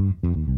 Mm-hmm.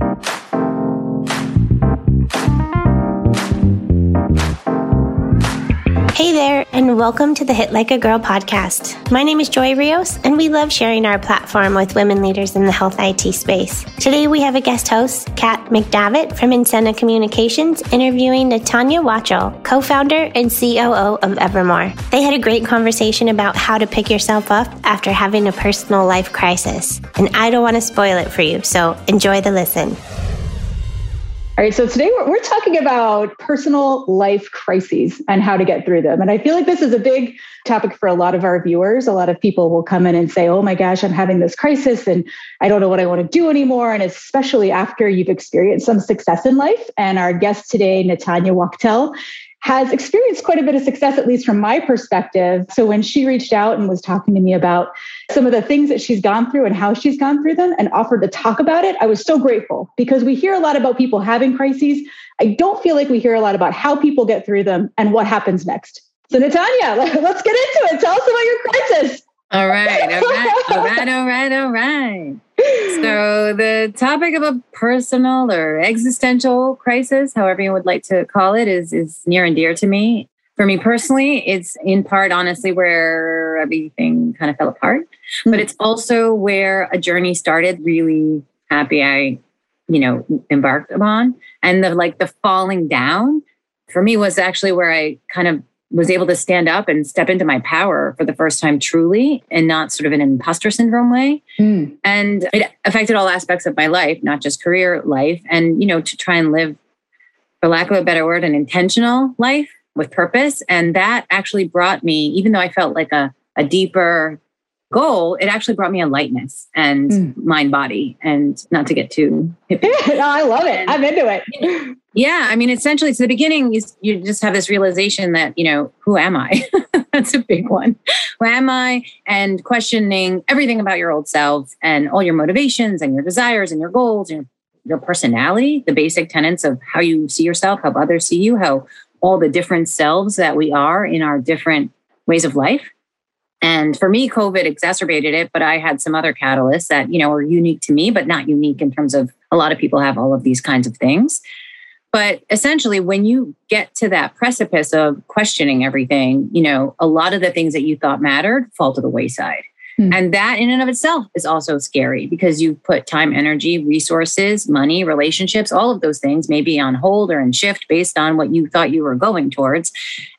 Thank you Hey there, and welcome to the Hit Like a Girl podcast. My name is Joy Rios, and we love sharing our platform with women leaders in the health IT space. Today, we have a guest host, Kat McDavitt from Incenna Communications, interviewing Natanya Wachtel, co founder and COO of Evrmore. They had a great conversation about how to pick yourself up after having a personal life crisis. And I don't want to spoil it for you, so enjoy the listen. All right, so today we're, we're, talking about personal life crises and how to get through them. And I feel like this is a big topic for a lot of our viewers. A lot of people will come in and say, Oh my gosh, I'm having this crisis and I don't know what I want to do anymore. And especially after you've experienced some success in life. And our guest today, Natanya Wachtel, has experienced quite a bit of success, at least from my perspective. So when she reached out and was talking to me about some of the things that she's gone through and how she's gone through them and offered to talk about it, I was so grateful because we hear a lot about people having crises. I don't feel like we hear a lot about how people get through them and what happens next. So, Natanya, let's get into it. Tell us about your crisis. All right, all right, all right, all right, all right. So, the topic of a personal or existential crisis, however you would like to call it, is is near and dear to me. For me personally, it's in part, honestly, where everything kind of fell apart, but it's also where a journey started. Really happy I, you know, embarked upon, and the like the falling down for me was actually where I kind of was able to stand up and step into my power for the first time truly and not sort of an imposter syndrome way. Mm. And it affected all aspects of my life, not just career life. And, you know, to try and live, for lack of a better word, an intentional life with purpose. And that actually brought me, even though I felt like a, a deeper goal, it actually brought me a lightness and mm. mind body. And not to get too hippie. no, I love it. I'm into it. Yeah. I mean, essentially, to the beginning, you, you just have this realization that, you know, who am I? That's a big one. Who am I? And questioning everything about your old self and all your motivations and your desires and your goals and your personality, the basic tenets of how you see yourself, how others see you, how all the different selves that we are in our different ways of life and for me, COVID exacerbated it, but I had some other catalysts that, you know, were unique to me, but not unique in terms of a lot of people have all of these kinds of things. But essentially, when you get to that precipice of questioning everything, you know, a lot of the things that you thought mattered fall to the wayside. Mm. And that in and of itself is also scary because you put time, energy, resources, money, relationships, all of those things may be on hold or in shift based on what you thought you were going towards.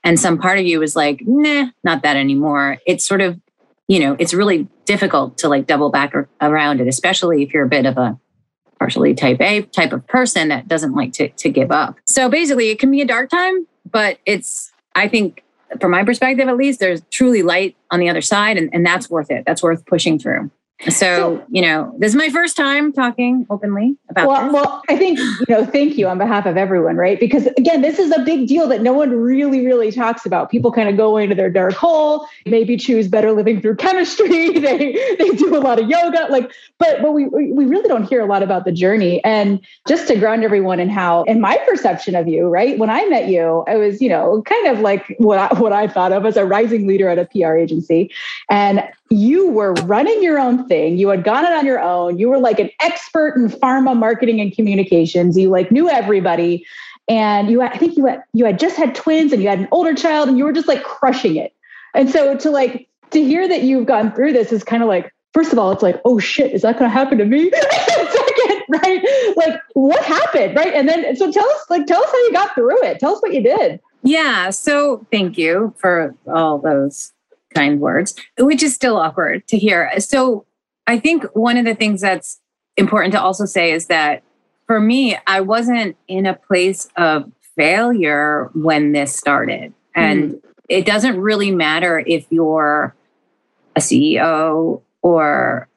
And some part of you is like, nah, not that anymore. It's sort of, you know, it's really difficult to like double back around it, especially if you're a bit of a partially type A type of person that doesn't like to, to give up. So basically, it can be a dark time, but it's, I think, from my perspective at least, there's truly light on the other side, and, and that's worth it. That's worth pushing through. So, so, you know, this is my first time talking openly about well, this. Well, I think, you know, thank you on behalf of everyone, right? Because again, this is a big deal that no one really, really talks about. People kind of go into their dark hole, maybe choose better living through chemistry. they they do a lot of yoga. Like, but but we we really don't hear a lot about the journey. And just to ground everyone in how, in my perception of you, right? When I met you, I was, you know, kind of like what I what I thought of as a rising leader at a PR agency. And you were running your own You had gone it on your own. You were like an expert in pharma marketing and communications. You like knew everybody. And you, I think you had, you had just had twins and you had an older child and you were just like crushing it. And so to like, to hear that you've gone through this is kind of like, first of all, it's like, oh shit, is that to happen to me? Second, right? Like, what happened, right? And then, so tell us, like, tell us how you got through it. Tell us what you did. Yeah. So thank you for all those kind words, which is still awkward to hear. So I think one of the things that's important to also say is that for me, I wasn't in a place of failure when this started. And mm. it doesn't really matter if you're a CEO or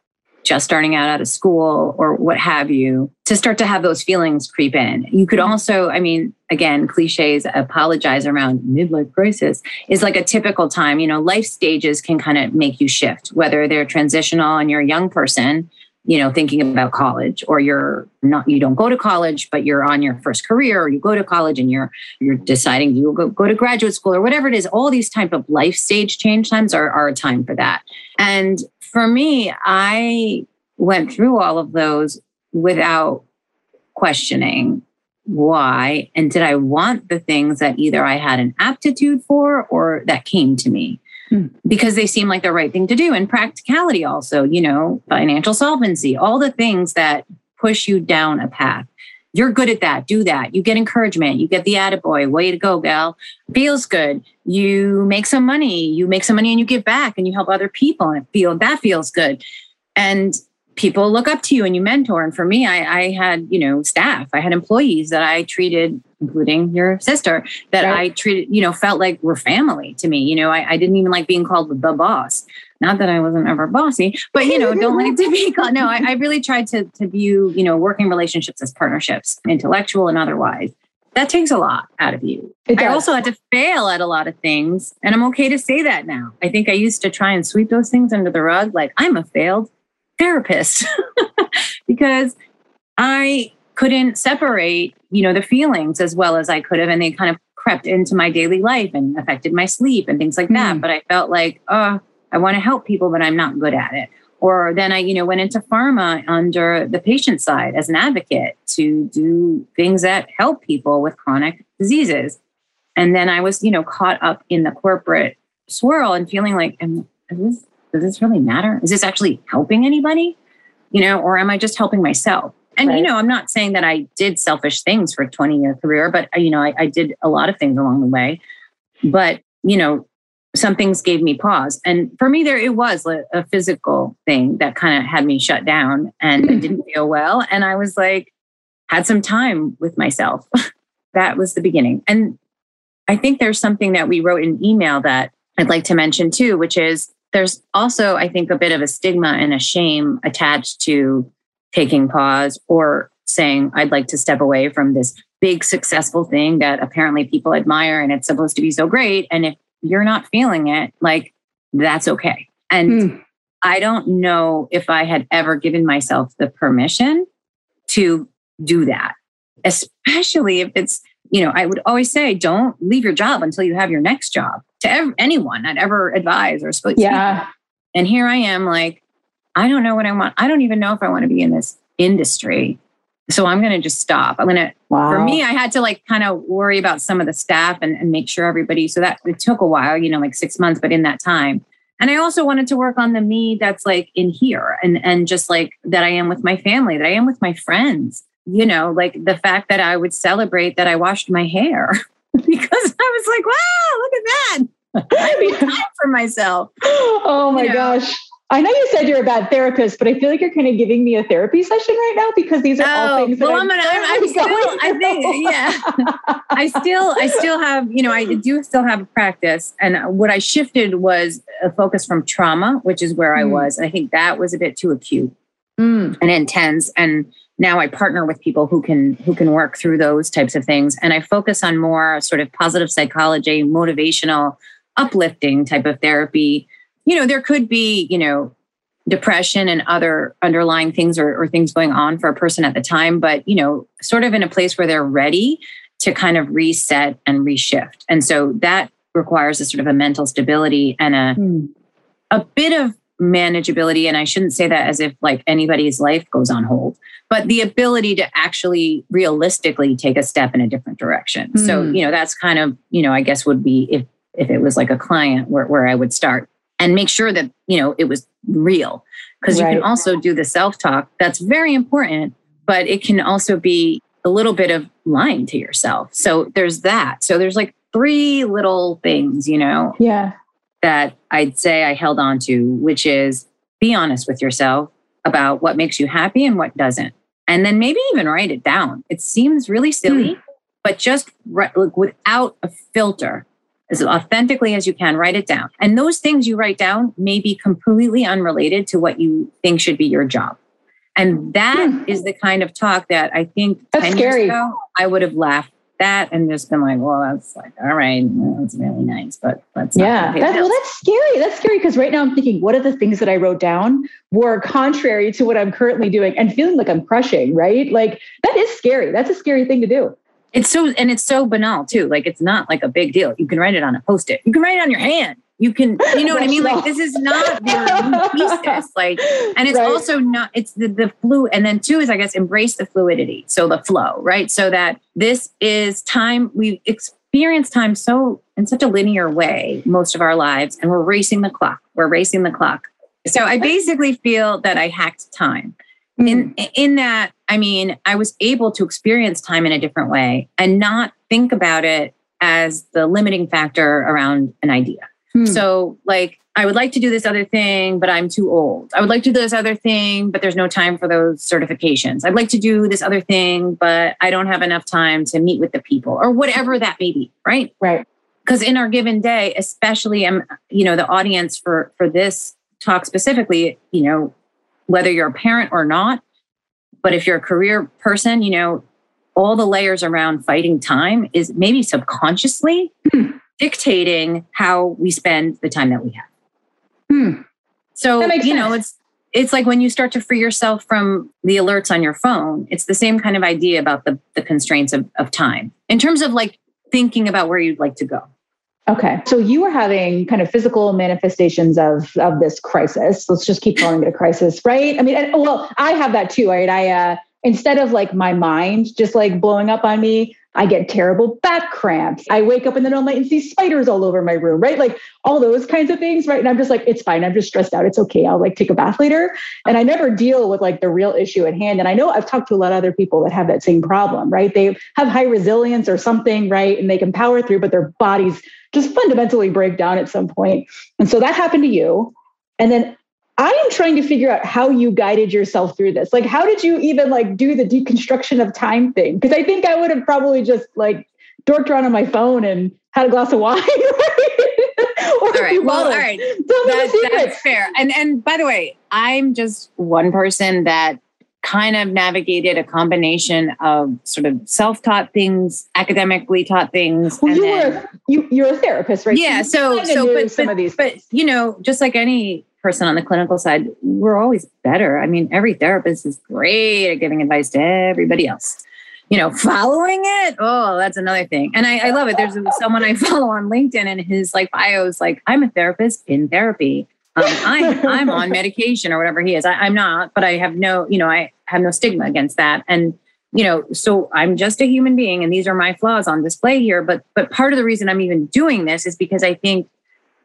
just starting out out of school or what have you to start to have those feelings creep in. You could mm-hmm. also, I mean, again, cliches apologize around midlife crisis is like a typical time. You know, life stages can kind of make you shift, whether they're transitional and you're a young person, you know, thinking about college, or you're not, you don't go to college, but you're on your first career, or you go to college and you're you're deciding you go, go to graduate school or whatever it is. All these type of life stage change times are, are a time for that. And for me, I went through all of those without questioning why and did I want the things that either I had an aptitude for or that came to me hmm. because they seem like the right thing to do and practicality also, you know, financial solvency, all the things that push you down a path. You're good at that. Do that. You get encouragement. You get the attaboy. Way to go, gal. Feels good. You make some money. You make some money and you give back and you help other people and feel that feels good. And people look up to you and you mentor. And for me, I, I had, you know, staff, I had employees that I treated, including your sister, that right. I treated, you know, felt like were family to me. You know, I, I didn't even like being called the boss. Not that I wasn't ever bossy, but you know, don't like to be called. No, I, I really tried to to view, you know, working relationships as partnerships, intellectual and otherwise. That takes a lot out of you. I also had to fail at a lot of things, and I'm okay to say that now. I think I used to try and sweep those things under the rug, like I'm a failed therapist because I couldn't separate, you know, the feelings as well as I could have. And they kind of crept into my daily life and affected my sleep and things like that. Mm. But I felt like, oh, I want to help people, but I'm not good at it. Or then I, you know, went into pharma under the patient side as an advocate to do things that help people with chronic diseases. And then I was, you know, caught up in the corporate swirl and feeling like, am, is this does this really matter? Is this actually helping anybody? You know, or am I just helping myself? And right. you know, I'm not saying that I did selfish things for a 20 year career, but uh, you know, I, I did a lot of things along the way. But you know, some things gave me pause. And for me, there it was a, a physical thing that kind of had me shut down and I mm-hmm. didn't feel well. And I was like, had some time with myself. that was the beginning. And I think there's something that we wrote in email that I'd like to mention too, which is there's also, I think, a bit of a stigma and a shame attached to taking pause or saying, I'd like to step away from this big successful thing that apparently people admire and it's supposed to be so great. And if you're not feeling it, like that's okay. And mm. I don't know if I had ever given myself the permission to do that, especially if it's, you know, I would always say, don't leave your job until you have your next job to ev- anyone I'd ever advise or spoke yeah. And here I am, like, I don't know what I want. I don't even know if I want to be in this industry. So I'm going to just stop. I'm going to, wow. for me, I had to like kind of worry about some of the staff and, and make sure everybody, so that it took a while, you know, like six months, but in that time. And I also wanted to work on the me that's like in here and, and just like that I am with my family, that I am with my friends, you know, like the fact that I would celebrate that I washed my hair because I was like, wow, look at that. I made time for myself. Oh my you know? gosh. I know you said you're a bad therapist, but I feel like you're kind of giving me a therapy session right now because these are oh, all things. Well, I'm, gonna, I'm, I'm still, I think, yeah, I still, I still have, you know, I do still have a practice, and what I shifted was a focus from trauma, which is where mm. I was. And I think that was a bit too acute mm. and intense, and now I partner with people who can who can work through those types of things, and I focus on more sort of positive psychology, motivational uplifting type of therapy, you know, there could be, you know, depression and other underlying things or, or things going on for a person at the time, but, you know, sort of in a place where they're ready to kind of reset and reshift. And so that requires a sort of a mental stability and a, mm. a bit of manageability and i shouldn't say that as if like anybody's life goes on hold but the ability to actually realistically take a step in a different direction mm. so hmm. you know that's kind of you know i guess would be if if it was like a client where, where i would start and make sure that you know it was real because right. you can also do the self-talk that's very important but it can also be a little bit of lying to yourself so there's that so there's like three little things you know yeah that I'd say I held on to, which is be honest with yourself about what makes you happy and what doesn't. And then maybe even write it down. It seems really silly, mm. but just like without a filter, as authentically as you can, write it down. And those things you write down may be completely unrelated to what you think should be your job. And that is the kind of talk that I think That's 10 scary. years ago I would have laughed that and just been like, well, that's like, all right, that's really nice, but that's yeah, that's, well, that's scary. That's scary because right now I'm thinking, what are the things that I wrote down were contrary to what I'm currently doing and feeling like I'm crushing, right? Like that is scary. That's a scary thing to do. It's so, and it's so banal too. Like it's not like a big deal. You can write it on a post it. You can write it on your hand you can you know what i mean like this is not your thesis like and it's right. also not it's the, the flu and then two is i guess embrace the fluidity so the flow right so that this is time we experience time so in such a linear way most of our lives and we're racing the clock we're racing the clock so i basically feel that i hacked time mm. in in that i mean i was able to experience time in a different way and not think about it as the limiting factor around an idea Hmm. So, like, I would like to do this other thing, but I'm too old. I would like to do this other thing, but there's no time for those certifications. I'd like to do this other thing, but I don't have enough time to meet with the people or whatever that may be, right? Right. Because in our given day, especially um, you know, the audience for for this talk specifically, you know, whether you're a parent or not, but if you're a career person, you know, all the layers around fighting time is maybe subconsciously hmm dictating how we spend the time that we have. Hmm. So, you sense. know, it's it's like when you start to free yourself from the alerts on your phone, it's the same kind of idea about the, the constraints of, of time in terms of like thinking about where you'd like to go. Okay. So you were having kind of physical manifestations of of this crisis. Let's just keep calling it a crisis, right? I mean, and, well, I have that too, right? I uh instead of like my mind just like blowing up on me, I get terrible back cramps. I wake up in the middle of the night and see spiders all over my room, right? Like all those kinds of things, right? And I'm just like, it's fine. I'm just stressed out. It's okay. I'll like take a bath later. And I never deal with like the real issue at hand. And I know I've talked to a lot of other people that have that same problem, right? They have high resilience or something, right? And they can power through, but their bodies just fundamentally break down at some point. And so that happened to you. And then I am trying to figure out how you guided yourself through this. Like, how did you even like do the deconstruction of time thing? Because I think I would have probably just like dorked around on my phone and had a glass of wine. all right. Well, all right. That, that's fair. And and by the way, I'm just one person that kind of navigated a combination of sort of self-taught things, academically taught things. Well, you then, were you, you're a therapist, right? Yeah. So so, but, some but, of these but you know, just like any person on the clinical side, we're always better. I mean, every therapist is great at giving advice to everybody else. You know, following it, oh, that's another thing. And I, I love it. There's someone I follow on LinkedIn, and his like bio is like, "I'm a therapist in therapy. Um, I'm I'm on medication or whatever he is. I, I'm not, but I have no, you know, I have no stigma against that. And you know, so I'm just a human being, and these are my flaws on display here. But but part of the reason I'm even doing this is because I think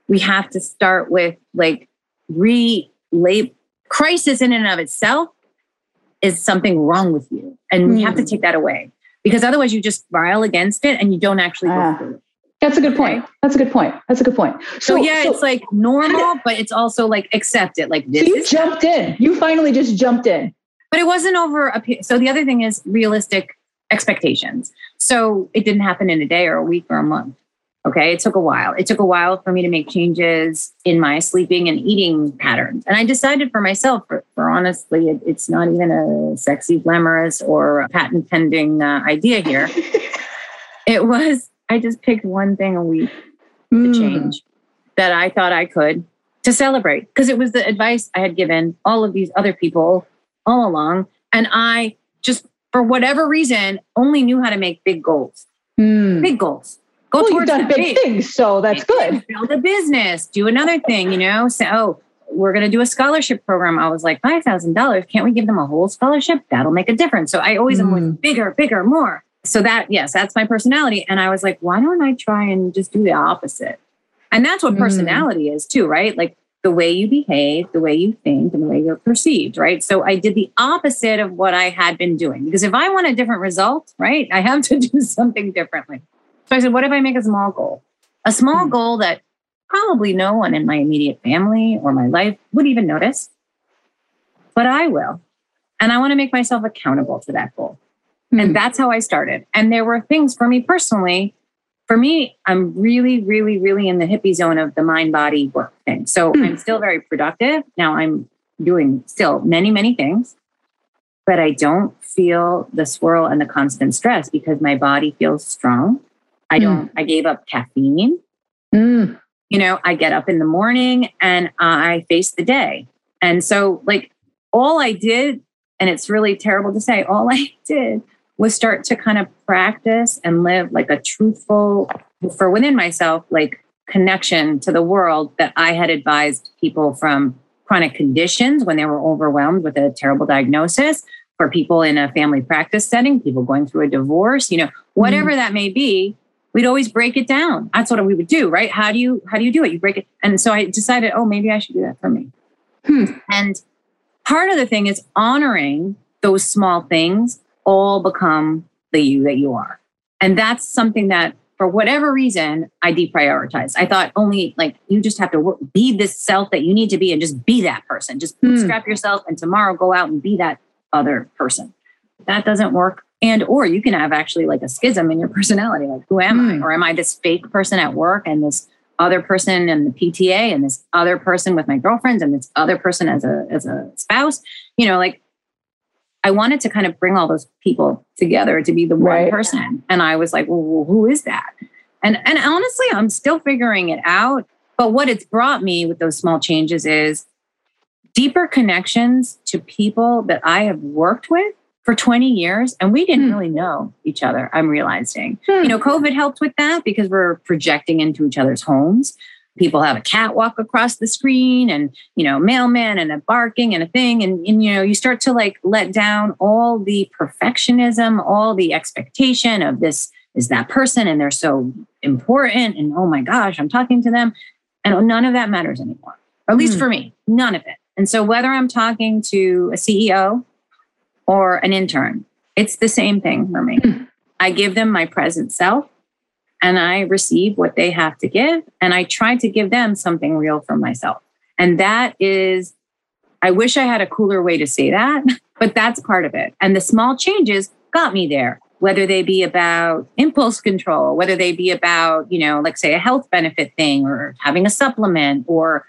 we have to start with like relabel crisis in and of itself is something wrong with you. And mm. we have to hmm. take that away because otherwise you just rile against it and you don't actually go through it. That's a good point. That's a good point. That's a good point. So, so yeah, so, it's like normal, but it's also like accepted. Like this. So you jumped in. You finally just jumped in. But it wasn't over. A, so the other thing is realistic expectations. So it didn't happen in a day or a week or a month. Okay. It took a while. It took a while for me to make changes in my sleeping and eating patterns. And I decided for myself, for, for honestly, it, it's not even a sexy, glamorous, or patent pending uh, idea here. it was, I just picked one thing a week mm. to change that I thought I could to celebrate because it was the advice I had given all of these other people all along. And I just, for whatever reason, only knew how to make big goals. Mm. Big goals Go well, you've done big things, so that's good. Build a business, do another thing, you know. So, oh, we're going to do a scholarship program. I was like, $5,000. Can't we give them a whole scholarship? That'll make a difference. So I always mm. am like, bigger, bigger, more. So that, yes, that's my personality. And I was like, why don't I try and just do the opposite? And that's what mm. personality is too, right? Like the way you behave, the way you think, and the way you're perceived, right? So I did the opposite of what I had been doing because if I want a different result, right, I have to do something differently. So I said, what if I make a small goal? A small mm. goal that probably no one in my immediate family or my life would even notice, but I will. And I want to make myself accountable to that goal. Mm. And that's how I started. And there were things for me personally. For me, I'm really, really, really in the hippie zone of the mind body work thing. So mm. I'm still very productive. Now I'm doing still many, many things, but I don't feel the swirl and the constant stress because my body feels strong. I hmm. don't, I gave up caffeine. Mm you know, I get up in the morning and I face the day. And so, like, all I did, and it's really terrible to say, all I did was start to kind of practice and live like a truthful, for within myself, like connection to the world that I had advised people from chronic conditions when they were overwhelmed with a terrible diagnosis, for people in a family practice setting, people going through a divorce, you know, whatever mm. that may be we'd always break it down. That's what we would do, right? How do you how do you do it? You break it. And so I decided, oh, maybe I should do that for me. Hmm. And part of the thing is honoring those small things all become the you that you are. And that's something that for whatever reason I deprioritized. I thought only like you just have to work, be this self that you need to be and just be that person. Just hmm. bootstrap yourself and tomorrow go out and be that other person. That doesn't work and or you can have actually like a schism in your personality like who am mm. i hmm. or am i this fake person at work and this other person in the pta and this other person with my girlfriends and this other person as a as a spouse you know like i wanted to kind of bring all those people together to be the right. one person and i was like well who is that and and honestly i'm still figuring it out but what it's brought me with those small changes is deeper connections to people that i have worked with for 20 years and we didn't mm. really know each other i'm realizing mm. you know covid helped with that because we're projecting into each other's homes people have a cat walk across the screen and you know mailman and a barking and a thing and, and you know you start to like let down all the perfectionism all the expectation of this is that person and they're so important and oh my gosh i'm talking to them and none of that matters anymore or at least mm. for me none of it and so whether i'm talking to a ceo or an intern. It's the same thing for me. Mm. I give them my present self and I receive what they have to give. And I try to give them something real for myself. And that is, I wish I had a cooler way to say that, but that's part of it. And the small changes got me there, whether they be about impulse control, whether they be about, you know, like say a health benefit thing or having a supplement or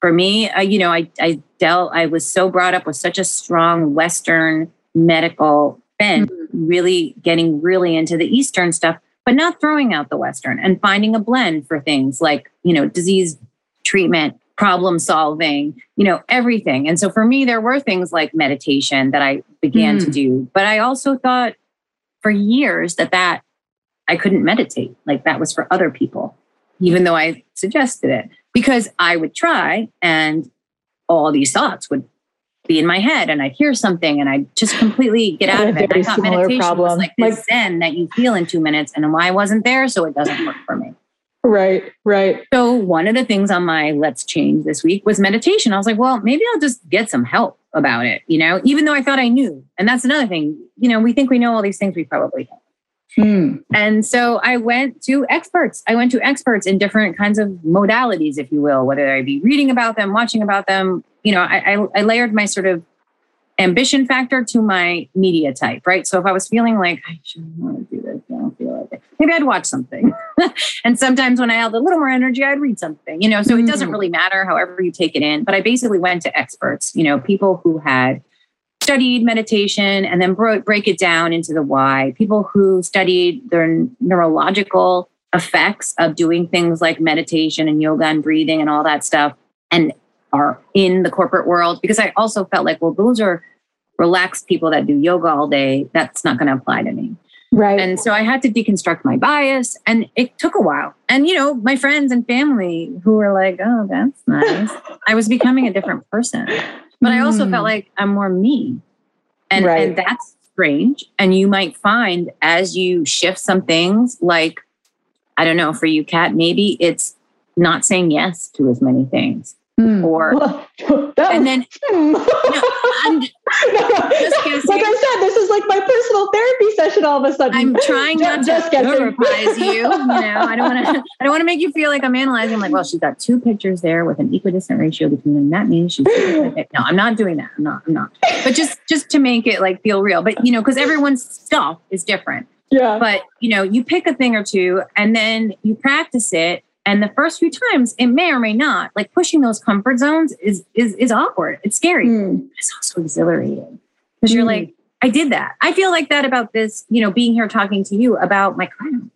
for me, uh, you know, I, I dealt, I was so brought up with such a strong Western medical bent, mm-hmm. really getting really into the Eastern stuff, but not throwing out the Western and finding a blend for things like, you know, disease treatment, problem solving, you know, everything. And so for me, there were things like meditation that I began mm. to do, but I also thought for years that that I couldn't meditate, like that was for other people, even though I suggested it because I would try and all these thoughts would be in my head and I'd hear something and I'd just completely get out of it. I thought meditation problem. was like this like, zen that you feel in two minutes and why I wasn't there, so it doesn't work for me. Right, right. So one of the things on my let's change this week was meditation. I was like, well, maybe I'll just get some help about it, you know, even though I thought I knew. And that's another thing, you know, we think we know all these things we probably don't. Hmm. And so I went to experts. I went to experts in different kinds of modalities, if you will, whether I be reading about them, watching about them. You know, I, I, I layered my sort of ambition factor to my media type, right? So if I was feeling like I shouldn't want to do this, I don't feel like it, maybe I'd watch something. and sometimes when I had a little more energy, I'd read something, you know, so it doesn't hmm. really matter however you take it in. But I basically went to experts, you know, people who had studied meditation and then bro- break it down into the why. People who studied their neurological effects of doing things like meditation and yoga and breathing and all that stuff and are in the corporate world because I also felt like, well, those are relaxed people that do yoga all day. That's not going to apply to me. Right. And so I had to deconstruct my bias and it took a while. And, you know, my friends and family who were like, oh, that's nice. I was becoming a different person. But I also felt Mm. like I'm more me. And, Right. and that's strange. And you might find as you shift some things, like, I don't know, for you, Kat, maybe it's not saying yes to as many things. Hmm. Or, and then, Hmm. I'm, Just like I said, this is like my personal therapy session all of a sudden. I'm trying Ju- not to just neuroprise you. You know, I don't want to. I don't want to make you feel like I'm analyzing. I'm like, well, she's got two pictures there with an equidistant ratio between them. That means she's. No, I'm not doing that. I'm not. I'm not. But just just to make it like feel real. But you know, because everyone's stuff is different. yeah. But you know, you pick a thing or two and then you practice it. And the first few times, it may or may not. Like pushing those comfort zones is is is awkward. It's scary Hmm. it's also exhilarating because you're Mm. like, I did that. I feel like that about this, you know, being here talking to you about my crown.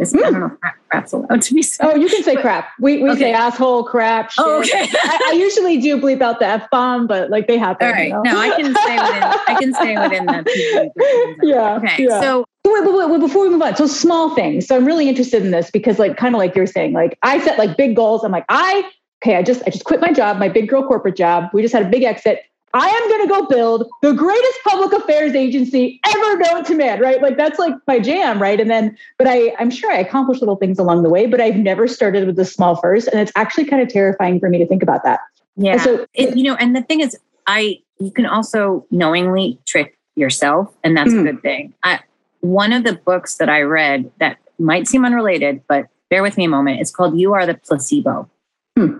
This, I Mm. don't know if crap, crap's allowed to be said. Oh, you can say crap. We, we Okay. say asshole, crap, shit. Oh, okay. I, I usually do bleep out the f bomb, but like they happen. All right. you know? No, I can stay within. I can stay within the. yeah. Okay. yeah. So Wait, wait, wait, wait, before we move on, so small things. So I'm really interested in this because, like, kind of like you're saying, like I set like big goals. I'm like, I okay, I just I just quit my job, my big girl corporate job. We just had a big exit. I am going to go build the greatest public affairs agency ever known to man, right? Like that's like my jam, right? And then, but I I'm sure I accomplished little things along the way, but I've never started with the small first, and it's actually kind of terrifying for me to think about that. yeah, And so it, you know, and the thing is, I you can also knowingly trick yourself, and that's Mm. a good thing. I, one of the books that I read that might seem unrelated, but bear with me a moment. It's called "You Are the Placebo," Hmm.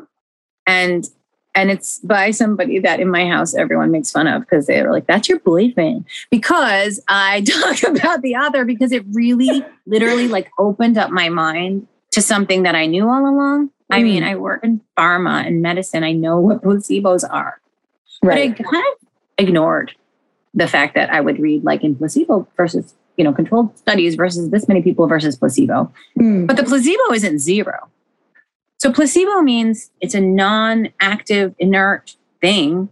and and it's by somebody that in my house everyone makes fun of because they're like, "That's your boyfriend." Because I talk about the author because it really, literally, like opened up my mind to something that I knew all along. I Mm. mean, I work in pharma and medicine. I know what placebos are, right, but I kind of ignored the fact that I would read like in placebo versus you know controlled studies versus this many people versus placebo. Hmm. But the placebo isn't zero. So placebo means it's a non-active, inert thing,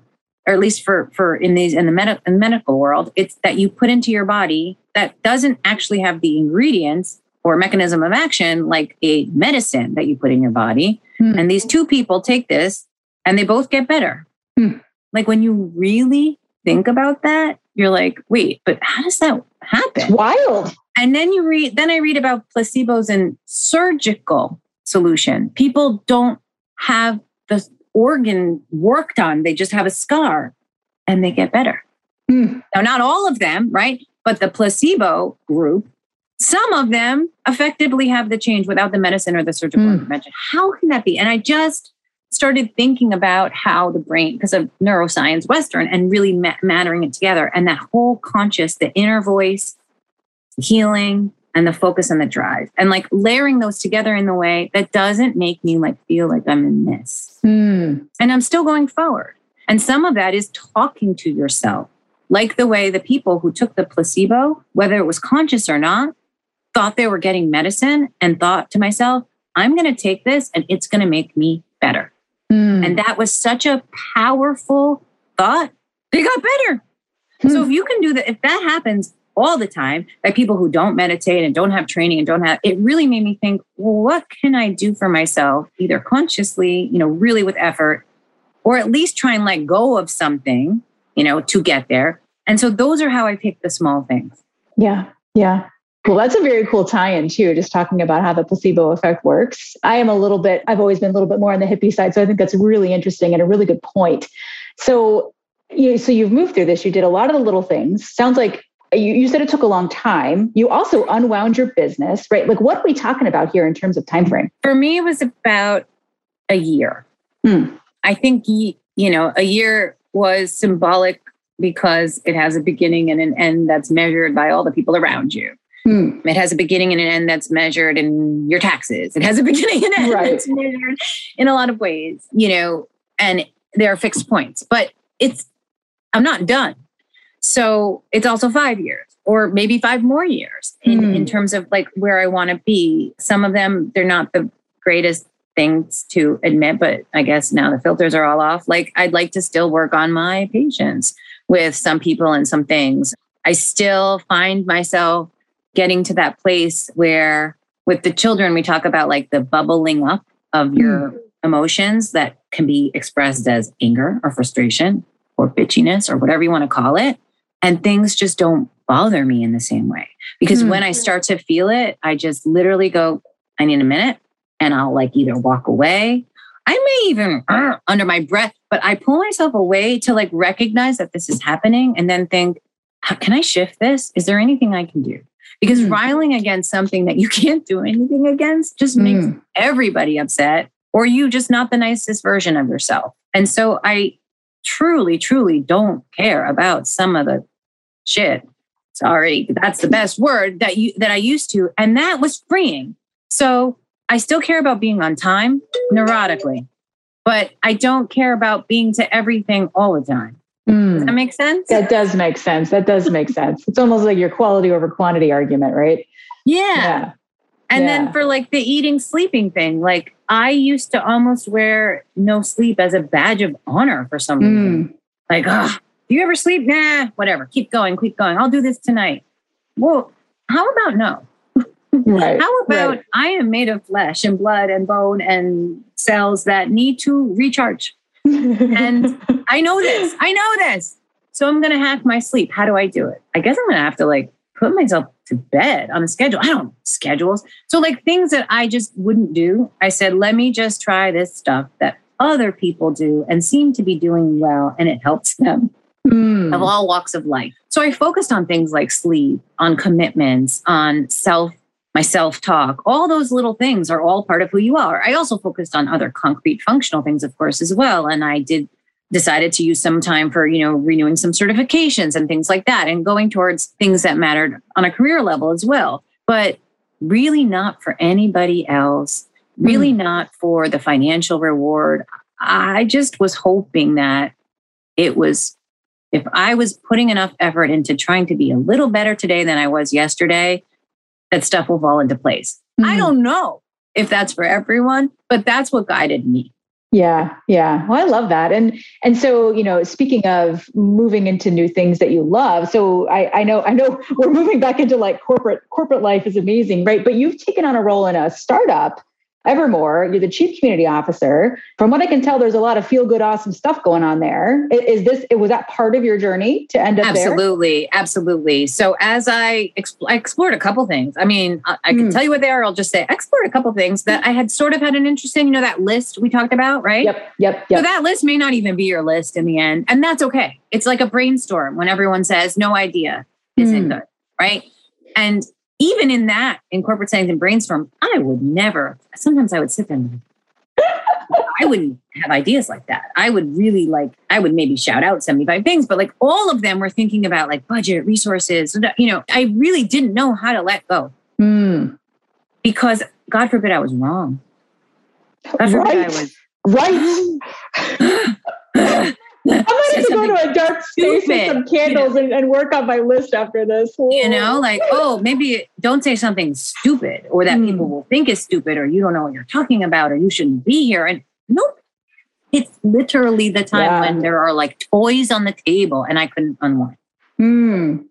or at least for for in these in the, med- in the medical world, it's that you put into your body that doesn't actually have the ingredients or mechanism of action like a medicine that you put in your body. Hmm. And these two people take this and they both get better. Hmm. Like when you really think about that, you're like, wait, but how does that happen? It's wild. And then you read, then I read about placebos and surgical solution. People don't have the organ worked on, they just have a scar and they get better. Hmm. Now, not all of them, right? But the placebo group, some of them effectively have the change without the medicine or the surgical Hmm. intervention. How can that be? And I just started thinking about how the brain, because of neuroscience, Western, and really ma- mattering it together, and that whole conscious, the inner voice, healing, and the focus and the drive, and like layering those together in the way that doesn't make me like feel like I'm in this Hmm. and I'm still going forward. And some of that is talking to yourself, like the way the people who took the placebo, whether it was conscious or not, thought they were getting medicine and thought to myself, I'm going to take this and it's going to make me better. Hmm. And that was such a powerful thought. They got better. So if you can do that, if that happens all the time, by people who don't meditate and don't have training and don't have, it really made me think, well, what can I do for myself, either consciously, you know, really with effort, or at least try and let go of something, you know, to get there. And so those are how I pick the small things. Yeah, yeah. Well, that's a very cool tie-in too. Just talking about how the placebo effect works. I am a little bit. I've always been a little bit more on the hippie side, so I think that's really interesting and a really good point. So, you, so you've moved through this. You did a lot of the little things. Sounds like you, you said it took a long time. You also unwound your business, right? Like, what are we talking about here in terms of time frame? For me, it was about a year. Hmm. I think, you know, a year was symbolic because it has a beginning and an end that's measured by all the people around you. Hmm. It has a beginning and an end that's measured in your taxes. It has a beginning and end Right. that's measured in a lot of ways, you know, and there are fixed points, but it's, I'm not done. So it's also five years or maybe five more years in, Hmm. in terms of like where I want to be. Some of them, they're not the greatest things to admit, but I guess now the filters are all off. Like I'd like to still work on my patience with some people and some things. I still find myself getting to that place where with the children, we talk about like the bubbling up of your mm. emotions that can be expressed as anger or frustration or bitchiness or whatever you want to call it. And things just don't bother me in the same way. Because mm. when I start to feel it, I just literally go, I need a minute. And I'll like either walk away. I may even uh, under my breath, but I pull myself away to like recognize that this is happening and then think, can I shift this? Is there anything I can do? Because mm. riling against something that you can't do anything against just makes mm. everybody upset, or you just not the nicest version of yourself. And so I truly, truly don't care about some of the shit. Sorry, that's the best word that you that I used to. And that was freeing. So I still care about being on time neurotically, but I don't care about being to everything all the time. Mm. Does that make sense? That does make sense. That does make sense. It's almost like your quality over quantity argument, right? Yeah. yeah. And yeah. then for like the eating sleeping thing, like I used to almost wear no sleep as a badge of honor for some reason. Mm. Like, oh, do you ever sleep? Nah, whatever. Keep going, keep going. I'll do this tonight. Well, how about no? Right. how about right. I am made of flesh and blood and bone and cells that need to recharge? and I know this. I know this. So I'm going to hack my sleep. How do I do it? I guess I'm going to have to like put myself to bed on a schedule. I don't schedules. So like things that I just wouldn't do. I said, let me just try this stuff that other people do and seem to be doing well and it helps them mm. of all walks of life. So I focused on things like sleep, on commitments, on self my self talk, all those little things are all part of who you are. I also focused on other concrete functional things, of course, as well. And I did decided to use some time for, you know, renewing some certifications and things like that and going towards things that mattered on a career level as well. But really not for anybody else, really mm. not for the financial reward. I just was hoping that it was if I was putting enough effort into trying to be a little better today than I was yesterday, that stuff will fall into place. Mm-hmm. I don't know if that's for everyone, but that's what guided me. Yeah, yeah. Well, I love that. And and so, you know, speaking of moving into new things that you love, so I, I know I know we're moving back into like corporate corporate life is amazing, right? But you've taken on a role in a startup Evrmore, you're the chief community officer. From what I can tell, there's a lot of feel good, awesome stuff going on there. Is this, was that part of your journey to end up absolutely, there? Absolutely. So as I, exp- I, explored a couple things, I mean, I, I can mm. tell you what they are. I'll just say, I explored a couple things that I had sort of had an interest in, you know, that list we talked about, right? Yep, yep, yep. So that list may not even be your list in the end. And that's okay. It's like a brainstorm when everyone says no idea isn't mm. good, right? And even in that, in corporate science and brainstorm, I would never, sometimes I would sit there and I wouldn't have ideas like that. I would really like, I would maybe shout out 75 things, but like all of them were thinking about like budget, resources. You know, I really didn't know how to let go mm. because God forbid I was wrong. God forbid right. I was. Right. I might have to go to a dark space stupid, with some candles you know? and, and, work on my list after this. You know, like, oh, maybe don't say something stupid or that mm. people will think is stupid or you don't know what you're talking about or you shouldn't be here. And nope. It's literally the time yeah. when there are like toys on the table and I couldn't unwind. Mm.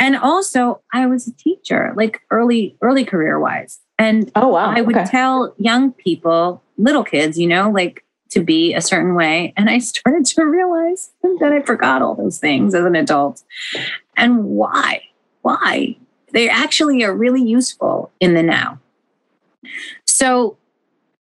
And also, I was a teacher, like early, early career wise. And oh, wow. I would okay. tell young people, little kids, you know, like to be a certain way. And I started to realize that I forgot all those things as an adult. And why? Why? They actually are really useful in the now. So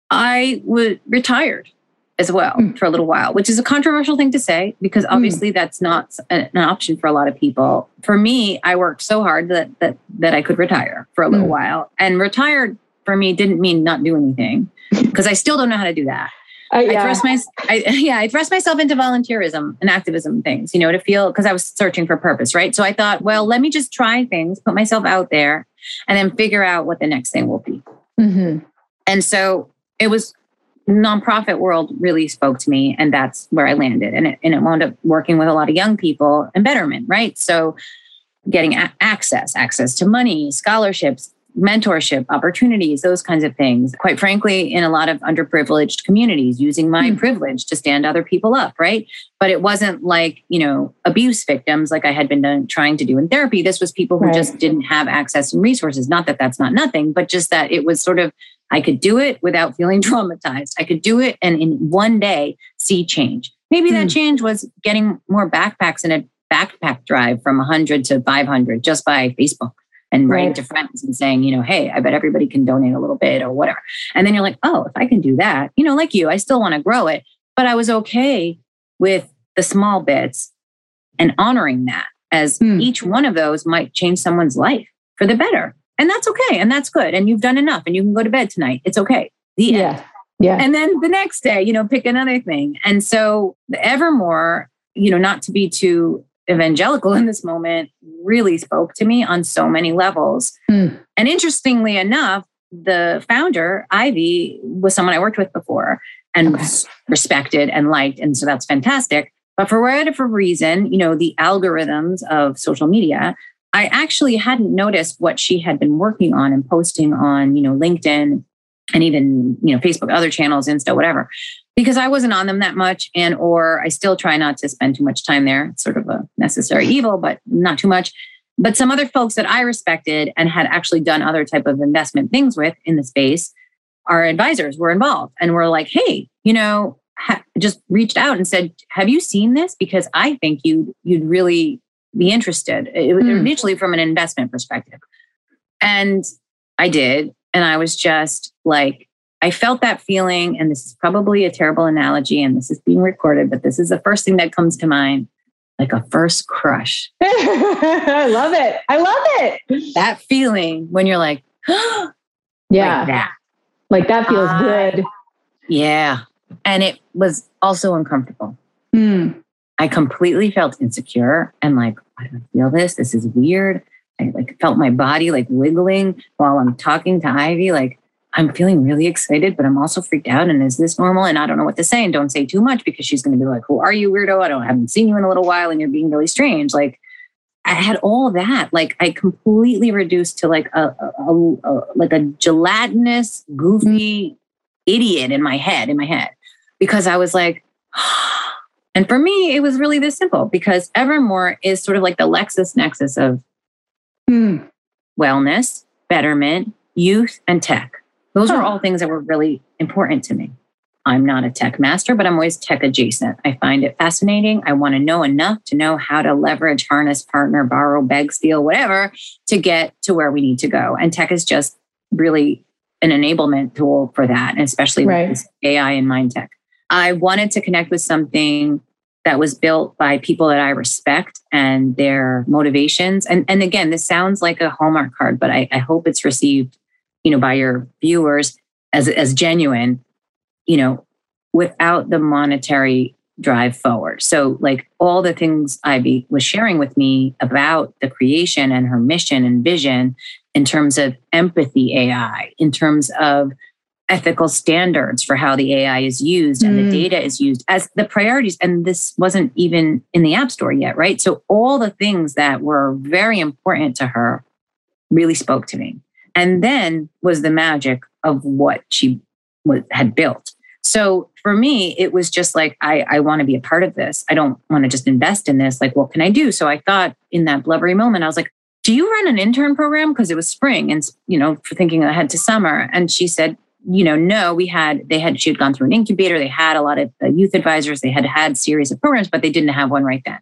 I was retired as well mm. for a little while, which is a controversial thing to say because hmm. obviously mm. that's not an option for a lot of people. For me, I worked so hard that that that I could retire for a little mm. while. And retired for me didn't mean not do anything because I still don't know how to do that. Uh, yeah. I thrust my, I, yeah, I thrust myself into volunteerism and activism things, you know, to feel because I was searching for purpose, right? So I thought, well, let me just try things, put myself out there, and then figure out what the next thing will be. Mm-hmm. And so it was nonprofit world really spoke to me, and that's where I landed. And it, and it wound up working with a lot of young people and betterment, right? So getting a- access, access to money, scholarships, mentorship opportunities, those kinds of things. Quite frankly, in a lot of underprivileged communities, using my mm. privilege to stand other people up, right? But it wasn't like, you know, abuse victims like I had been done, trying to do in therapy. This was people who right. just didn't have access and resources. Not that that's not nothing, but just that it was sort of, I could do it without feeling traumatized. I could do it and in one day see change. Maybe mm. that hmm. change was getting more backpacks in a backpack drive from 100 to 500 just by Facebook and writing to friends and saying, you know, hey, I bet everybody can donate a little bit or whatever. And then you're like, oh, if I can do that, you know, like you, I still want to grow it. But I was okay with the small bits and honoring that as hmm. each one of those might change someone's life for the better. And that's okay. And that's good. And you've done enough and you can go to bed tonight. It's okay. The yeah. End. Yeah. And then the next day, you know, pick another thing. And so Evrmore, you know, not to be too evangelical in this moment really spoke to me on so many levels. Mm. And interestingly enough, the founder, Ivy, was someone I worked with before and okay. respected and liked. And so that's fantastic. But for whatever reason, you know, the algorithms of social media, I actually hadn't noticed what she had been working on and posting on, you know, LinkedIn and even, you know, Facebook, other channels, Insta, whatever because I wasn't on them that much and or I still try not to spend too much time there. It's sort of a necessary evil, but not too much. But some other folks that I respected and had actually done other type of investment things with in the space, our advisors were involved and were like, "Hey, you know, ha- just reached out and said, "Have you seen this? Because I think you you'd really be interested." It, mm. Initially, from an investment perspective, and I did, and I was just like, I felt that feeling, and this is probably a terrible analogy, and this is being recorded, but this is the first thing that comes to mind like a first crush. I love it. I love it. That feeling when you're like, yeah, like that. Like that feels uh, good. Yeah. And it was also uncomfortable. Mm. I completely felt insecure and like, I don't feel this. This is weird. I like felt my body like wiggling while I'm talking to Ivy. Like, I'm feeling really excited, but I'm also freaked out. And is this normal? And I don't know what to say. And don't say too much because she's going to be like, "Who are you, weirdo? I don't I haven't seen you in a little while, and you're being really strange." Like I had all that. Like I completely reduced to like a, a, a like a gelatinous, goofy idiot in my head. In my head, because I was like. And for me, it was really this simple because Evrmore is sort of like the LexisNexis of hmm. wellness, betterment, youth, and tech. Those are all things that were really important to me. I'm not a tech master, but I'm always tech adjacent. I find it fascinating. I want to know enough to know how to leverage, harness, partner, borrow, beg, steal, whatever to get to where we need to go. And tech is just really an enablement tool for that, and especially right. with AI and mind tech. I wanted to connect with something that was built by people that I respect and their motivations. And, and again, this sounds like a Hallmark card, but I, I hope it's received you know, by your viewers as, as genuine, you know, without the monetary drive forward. So, like all the things Ivy was sharing with me about the creation and her mission and vision in terms of empathy AI, in terms of ethical standards for how the AI is used and mm. the data is used as the priorities. And this wasn't even in the App Store yet, right? So, all the things that were very important to her really spoke to me and then was the magic of what she had built. So for me, it was just like, I, I want to be a part of this. I don't want to just invest in this. Like, what can I do? So I thought in that blubbery moment, I was like, do you run an intern program? Because it was spring and, you know, for thinking ahead to summer. And she said, you know, no, we had, they had, she had gone through an incubator. They had a lot of uh, youth advisors. They had had series of programs, but they didn't have one right then.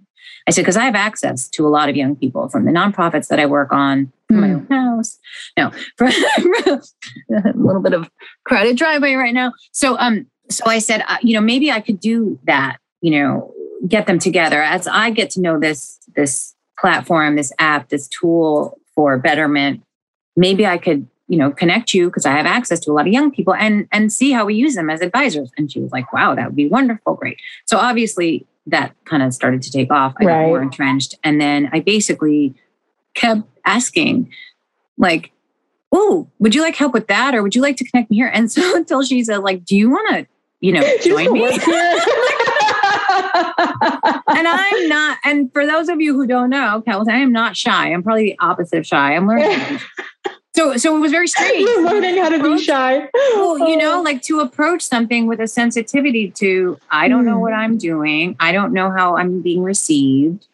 I said, because I have access to a lot of young people from the nonprofits that I work on, from mm. my own house. No, a little bit of crowded driveway right now. So, um, so I said, uh, you know, maybe I could do that. You know, get them together as I get to know this this platform, this app, this tool for betterment. Maybe I could you know connect you because i have access to a lot of young people and and see how we use them as advisors and she was like wow that would be wonderful great so obviously that kind of started to take off. I right. got more entrenched. And then I basically kept asking, like, oh, would you like help with that? Or would you like to connect me here? And so until she said, like, do you want to, you know, join me? and I'm not, and for those of you who don't know, I am not shy. I'm probably the opposite of shy. I'm learning. So, so it was very strange. Learning how to be shy. Well, you know, like to approach something with a sensitivity to, I don't know Mm. what I'm doing. I don't know how I'm being received.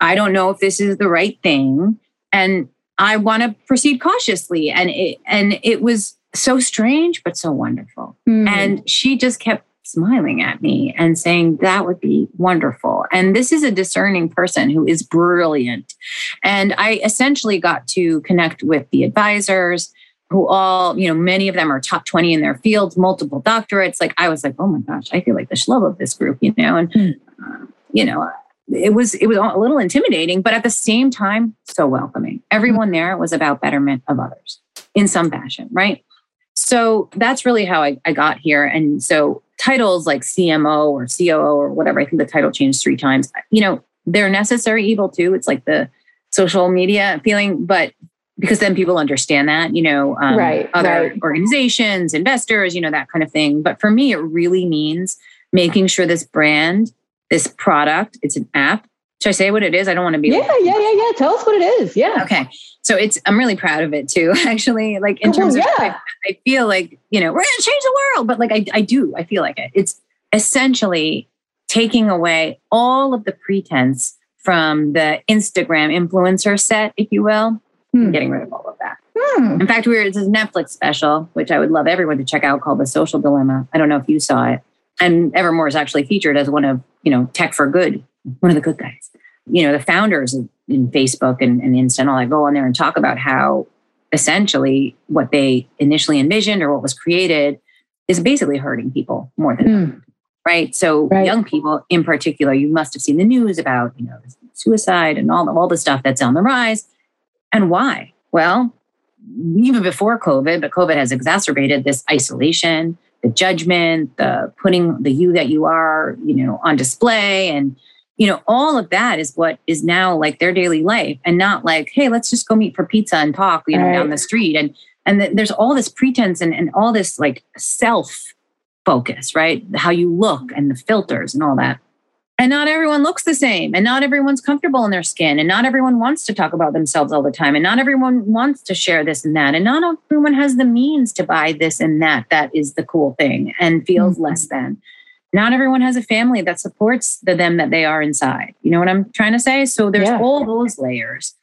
I don't know if this is the right thing. And I want to proceed cautiously. And it, and it was so strange, but so wonderful. Mm. And she just kept smiling at me and saying, That would be wonderful. And this is a discerning person who is brilliant. And I essentially got to connect with the advisors who all, you know, many of them are top 20 in their fields, multiple doctorates. Like I was like, oh my gosh, I feel like the schlub of this group, you know, and, Hmm. uh, you know, it was it was a little intimidating, but at the same time, so welcoming. Everyone there was about betterment of others in some fashion, right? So that's really how I, I got here. And so titles like CMO or COO or whatever, I think the title changed three times. You know, they're necessary evil too. It's like the social media feeling, but because then people understand that, you know, um, Right, other right. organizations, investors, you know, that kind of thing. But for me, it really means making sure this brand, this product, it's an app. Should I say what it is? I don't want to be yeah, yeah, yeah, yeah. Tell us what it is. Yeah. Okay. So it's I'm really proud of it too, actually. Like in terms of yeah. I, I feel like, you know, we're gonna change the world, but like I, I do, I feel like it. It's essentially taking away all of the pretense from the Instagram influencer set, if you will, Hmm. getting rid of all of that. Hmm. In fact, we were a Netflix special, which I would love everyone to check out called The Social Dilemma. I don't know if you saw it. And Evrmore is actually featured as one of, you know, tech for good, one of the good guys. You know, the founders in in Facebook and, and Insta and all that go on there and talk about how essentially what they initially envisioned or what was created is basically hurting people more than Hmm. right? So Right. young people in particular, you must have seen the news about, you know, suicide and all, all the stuff that's on the rise. And why? Well, even before COVID, but COVID has exacerbated this isolation, the judgment, the putting the you that you are, you know, on display. And, you know, all of that is what is now like their daily life and not like, hey, let's just go meet for pizza and talk, you know, Right. down the street. And and th- there's all this pretense and, and all this like self focus, right? How you look and the filters and all that. And not everyone looks the same, and not everyone's comfortable in their skin, and not everyone wants to talk about themselves all the time, and not everyone wants to share this and that, and not everyone has the means to buy this and that. That is the cool thing and feels Mhm. less than. Not everyone has a family that supports the them that they are inside. You know what I'm trying to say? So there's Yeah. all those layers.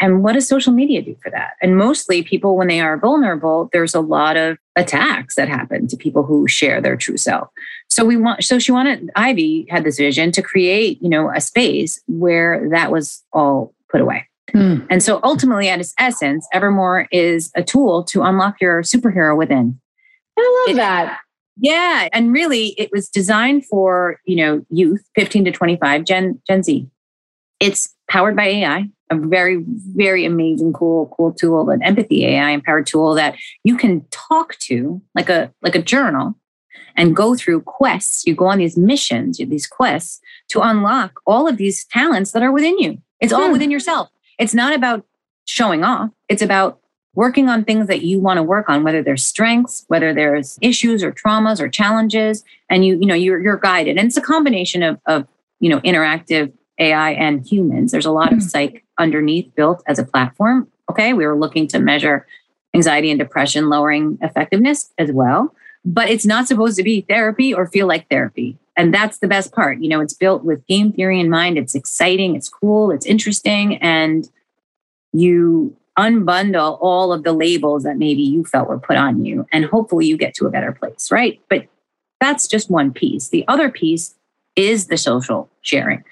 And what does social media do for that? And mostly people, when they are vulnerable, there's a lot of attacks that happen to people who share their true self. So we want, so she wanted, Ivy had this vision to create, you know, a space where that was all put away. Hmm. And so ultimately, at its essence, Evrmore is a tool to unlock your superhero within. I love It- that. Yeah. And really, it was designed for, you know, youth, 15 to 25, Gen, Gen Z. It's powered by AI, a very, very amazing, cool, cool tool, an empathy AI empowered tool that you can talk to like a like a journal and go through quests. You go on these missions, these quests to unlock all of these talents that are within you. It's all Hmm. within yourself. It's not about showing off. It's about working on things that you want to work on, whether there's strengths, whether there's issues or traumas or challenges, and you, you know, you're you're guided. And it's a combination of of you know interactive AI and humans. There's a lot of Mhm. psych underneath built as a platform. Okay, we were looking to measure anxiety and depression lowering effectiveness as well, but it's not supposed to be therapy or feel like therapy. And that's the best part. You know, it's built with game theory in mind. It's exciting, it's cool, it's interesting, and you unbundle all of the labels that maybe you felt were put on you. And hopefully you get to a better place, right? But that's just one piece. The other piece is the social sharing.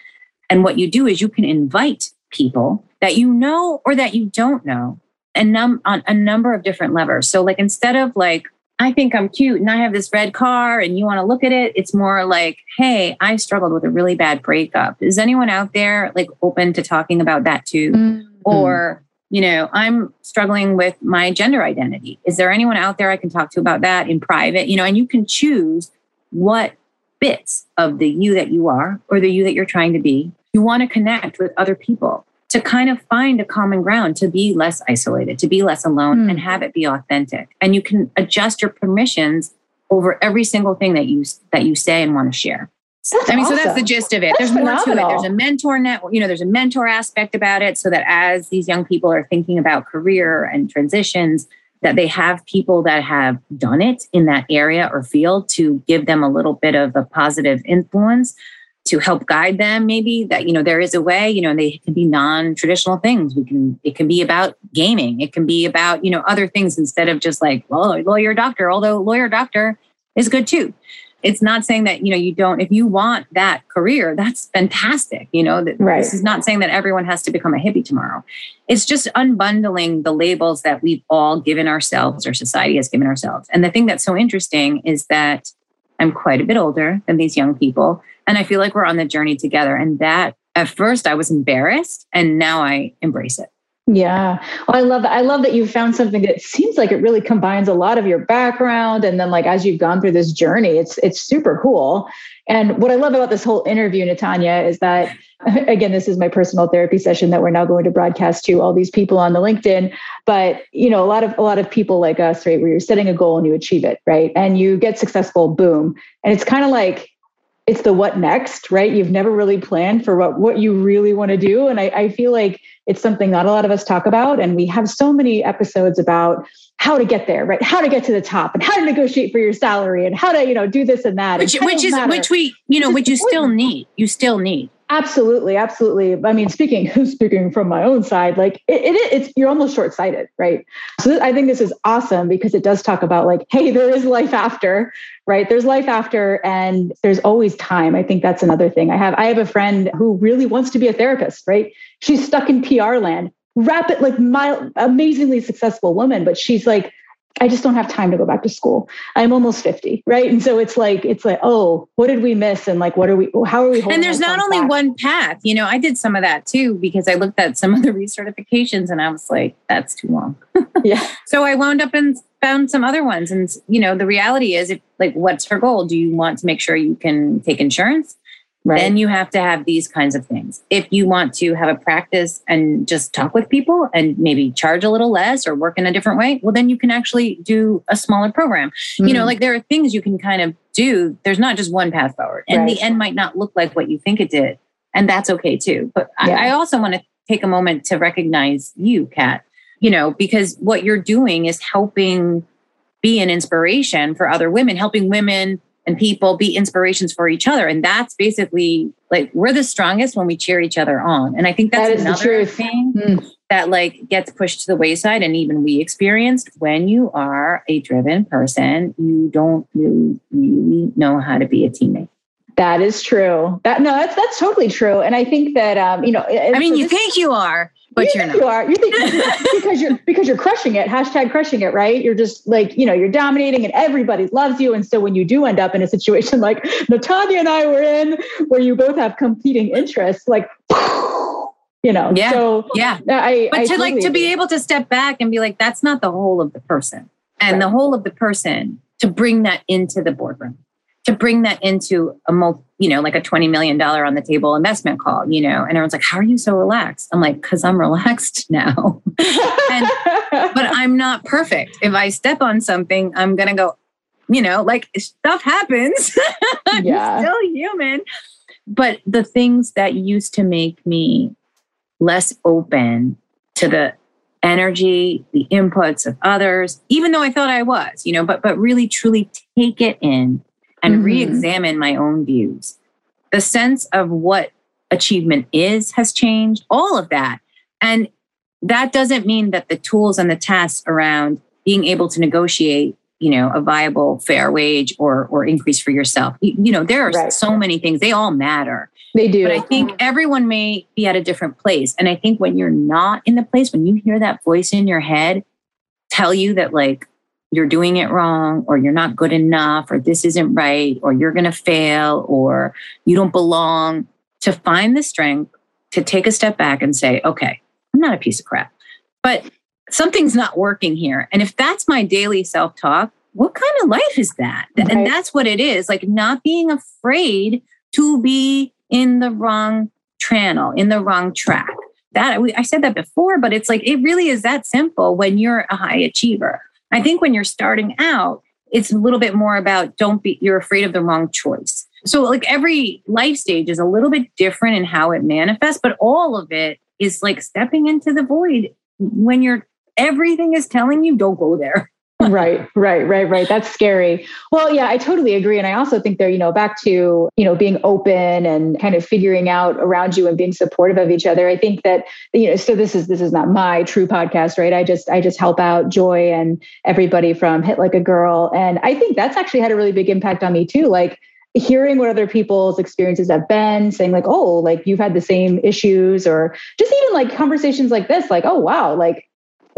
And what you do is you can invite people that you know or that you don't know and num- on a number of different levers. So, like, instead of like, I think I'm cute and I have this red car and you want to look at it, it's more like, hey, I struggled with a really bad breakup. Is anyone out there like open to talking about that too? Mm. or you know i'm struggling with my gender identity. Is there anyone out there i can talk to about that in private? You know and you can choose what bits of the you that you are or the you that you're trying to be. You want to connect with other people to kind of find a common ground to be less isolated to be less alone Hmm. and have it be authentic. And you can adjust your permissions over every single thing that you that you say and want to share That's I mean, awesome. so that's the gist of it. That's there's more to it. There's a mentor network, you know, there's a mentor aspect about it so that as these young people are thinking about career and transitions, that they have people that have done it in that area or field to give them a little bit of a positive influence to help guide them maybe that you know there is a way you know they can be non-traditional things we can it can be about gaming it can be about you know other things instead of just like well lawyer doctor although lawyer doctor is good too it's not saying that you know you don't if you want that career that's fantastic you know that Right. this is not saying that everyone has to become a hippie tomorrow. It's just unbundling the labels that we've all given ourselves or society has given ourselves. And the thing that's so interesting is that i'm quite a bit older than these young people and i feel like we're on the journey together. And that at first i was embarrassed and now i embrace it Yeah. Well, I love that. I love that you found something that seems like it really combines a lot of your background. And then like as you've gone through this journey, it's it's super cool. And what I love about this whole interview, Natanya, is that again, this is my personal therapy session that we're now going to broadcast to all these people on the LinkedIn. But you know, a lot of a lot of people like us, right, where you're setting a goal and you achieve it, right? And you get successful, boom. And it's kind of like it's the what next, right? You've never really planned for what what you really want to do. And I, I feel like it's something not a lot of us talk about. And we have so many episodes about how to get there, right? How to get to the top and how to negotiate for your salary and how to, you know, do this and that. which which is matter. which we you know Which you still need you still need Absolutely, absolutely. I mean, speaking speaking from my own side, like it, it it's you're almost short sighted, right? So th- I think this is awesome because it does talk about like, hey, there is life after, right? There's life after, and there's always time. I think that's another thing. I have I have a friend who really wants to be a therapist, right? She's stuck in PR land, rapid, like my amazingly successful woman, but she's like. I just don't have time to go back to school. I'm almost 50, right? And so it's like, it's like, oh, what did we miss? And like, what are we, how are we holding and there's not only back? one path you know i did some of that too because i looked at some of the recertifications and i was like that's too long Yeah. so i wound up and found some other ones and you know the reality is if like what's her goal do you want to make sure you can take insurance Right. then you have to have these kinds of things. If you want to have a practice and just talk with people and maybe charge a little less or work in a different way, well, then you can actually do a smaller program. You know, Mhm. like there are things you can kind of do. There's not just one path forward, and Right. the end might not look like what you think it did. And that's okay too. But Yeah. I, I also want to take a moment to recognize you, Kat, you know, because what you're doing is helping be an inspiration for other women, helping women and people be inspirations for each other. And that's basically like we're the strongest when we cheer each other on. And I think that's That another thing Mm. that like gets pushed to the wayside. And even we experienced when you are a driven person, you don't really, really know how to be a teammate. That is true. That no, that's that's totally true. And I think that um, you know, I mean, you think you are, but you you're not. You are. You think because you're because you're crushing it. Hashtag crushing it. Right. You're just like you know you're dominating, and everybody loves you. And so when you do end up in a situation like Natanya and I were in, where you both have competing interests, like you know. Yeah. So Yeah. I. but I to like to be able to step back and be like that's not the whole of the person and Right. the whole of the person to bring that into the boardroom to bring that into a multi, you know like a 20 million dollar on the table investment call you know? And everyone's like how are you so relaxed? I'm like because i'm relaxed now. But i'm not perfect. If i step on something i'm gonna go you know like stuff happens. I'm Yeah. still human. But the things that used to make me less open to the energy the inputs of others even though i thought i was you know but but really truly take it in and Mhm. re-examine my own views the sense of what achievement is has changed all of that and that doesn't mean that the tools and the tasks around being able to negotiate you know a viable fair wage or or increase for yourself you, you know there are Right. so many things they all matter they do. but I think everyone may be at a different place. And I think when you're not in the place, when you hear that voice in your head tell you that, like, you're doing it wrong, or you're not good enough, or this isn't right, or you're going to fail, or you don't belong, to find the strength to take a step back and say, okay, I'm not a piece of crap, but something's not working here. And if that's my daily self talk, what kind of life is that? Right. And that's what it is like not being afraid to be in the wrong channel, in the wrong track. That I said that before, but it's like it really is that simple when you're a high achiever. I think when you're starting out, it's a little bit more about don't be you're afraid of the wrong choice. So, like every life stage is a little bit different in how it manifests, but all of it is like stepping into the void when you're everything is telling you don't go there. Right, right, right, right. That's scary. Well, yeah, I totally agree. And I also think there, you know, back to, you know, being open and kind of figuring out around you and being supportive of each other. I think that, you know, so this is this is not my true podcast, right? I just I just help out Joy and everybody from Hit Like a Girl. And I think that's actually had a really big impact on me too. Like hearing what other people's experiences have been, saying like, oh, like you've had the same issues, or just even like conversations like this, like, oh wow, like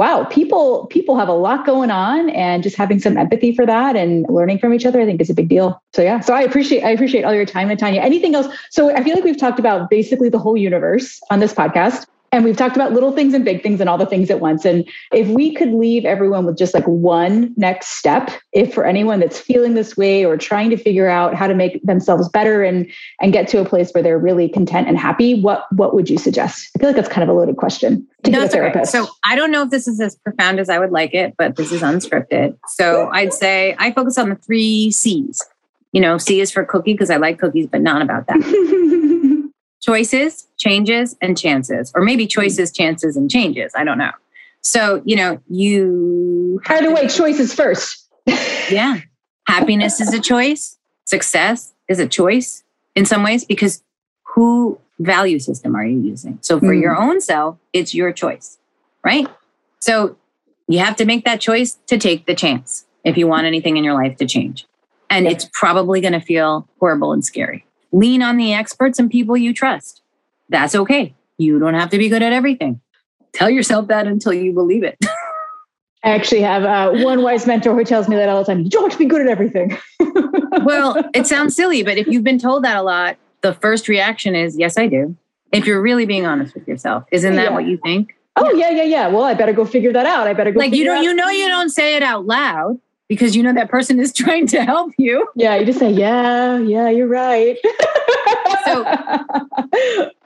wow, people people have a lot going on, and just having some empathy for that and learning from each other, I think is a big deal. So yeah, so I appreciate I appreciate all your time, Natanya. Anything else? So I feel like we've talked about basically the whole universe on this podcast. And we've talked about little things and big things and all the things at once. And if we could leave everyone with just like one next step, if for anyone that's feeling this way or trying to figure out how to make themselves better and and get to a place where they're really content and happy, what what would you suggest? I feel like that's kind of a loaded question no. Okay. So I don't know if this is as profound as I would like it, but this is unscripted. So I'd say I focus on the three C's. You know, C is for cookie because I like cookies, but not about that. choices, changes, and chances, or maybe choices, chances, and changes. I don't know. So, you know, you. By the way, choices first. yeah. Happiness is a choice, success is a choice in some ways because who value system are you using? So, for mm. your own self, it's your choice, right? So, you have to make that choice to take the chance if you want anything in your life to change. And it's probably going to feel horrible and scary. Lean on the experts and people you trust. That's okay. You don't have to be good at everything. Tell yourself that until you believe it. I actually have uh, one wise mentor who tells me that all the time. You don't have to be good at everything. well, it sounds silly, but if you've been told that a lot, the first reaction is, yes, I do. If you're really being honest with yourself, isn't that yeah. what you think? Oh yeah, yeah, yeah. Well, I better go figure that out. I better go. Like you don't, out. you know, you don't say it out loud, because you know that person is trying to help you. Yeah, you just say, yeah, yeah, you're right. so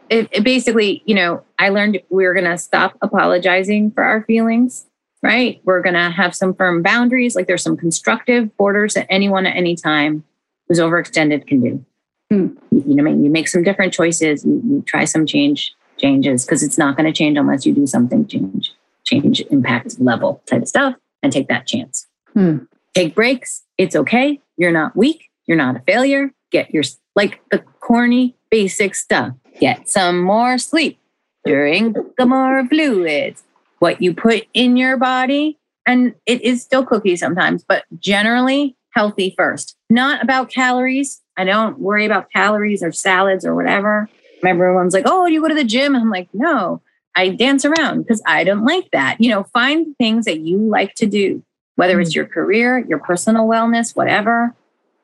it, it basically, you know, I learned we going to stop apologizing for our feelings, right? We're going to have some firm boundaries. Like there's some constructive borders that anyone at any time who's overextended can do. Hmm. You know, I mean, you make some different choices, you, you try some change changes because it's not going to change unless you do something change, change impact level type of stuff and take that chance. Hmm. Take breaks. It's okay. You're not weak. You're not a failure. Get your, like the corny basic stuff. Get some more sleep. Drink the more fluids. What you put in your body, and it is still cookie sometimes, but generally healthy first. Not about calories. I don't worry about calories or salads or whatever. Everyone's like, oh, you go to the gym? I'm like, no, I dance around because I don't like that. You know, find things that you like to do whether it's mm. your career, your personal wellness, whatever.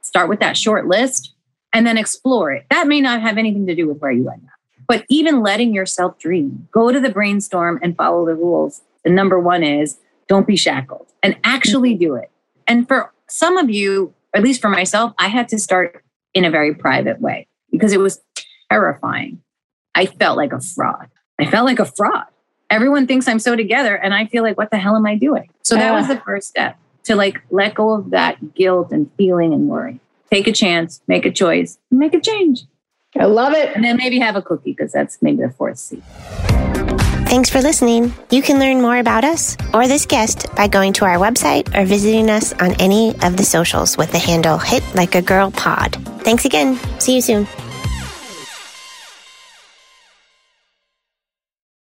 Start with that short list and then explore it. That may not have anything to do with where you end up, but even letting yourself dream, go to the brainstorm and follow the rules. The number one is don't be shackled and actually do it. And for some of you, at least for myself, I had to start in a very private way because it was terrifying. I felt like a fraud. I felt like a fraud everyone thinks I'm so together and I feel like, what the hell am I doing? So that was the first step to like let go of that guilt and feeling and worry. Take a chance, make a choice, make a change. I love it. And then maybe have a cookie because that's maybe the fourth C. Thanks for listening. You can learn more about us or this guest by going to our website or visiting us on any of the socials with the handle Hit Like a Girl Pod. Thanks again. See you soon.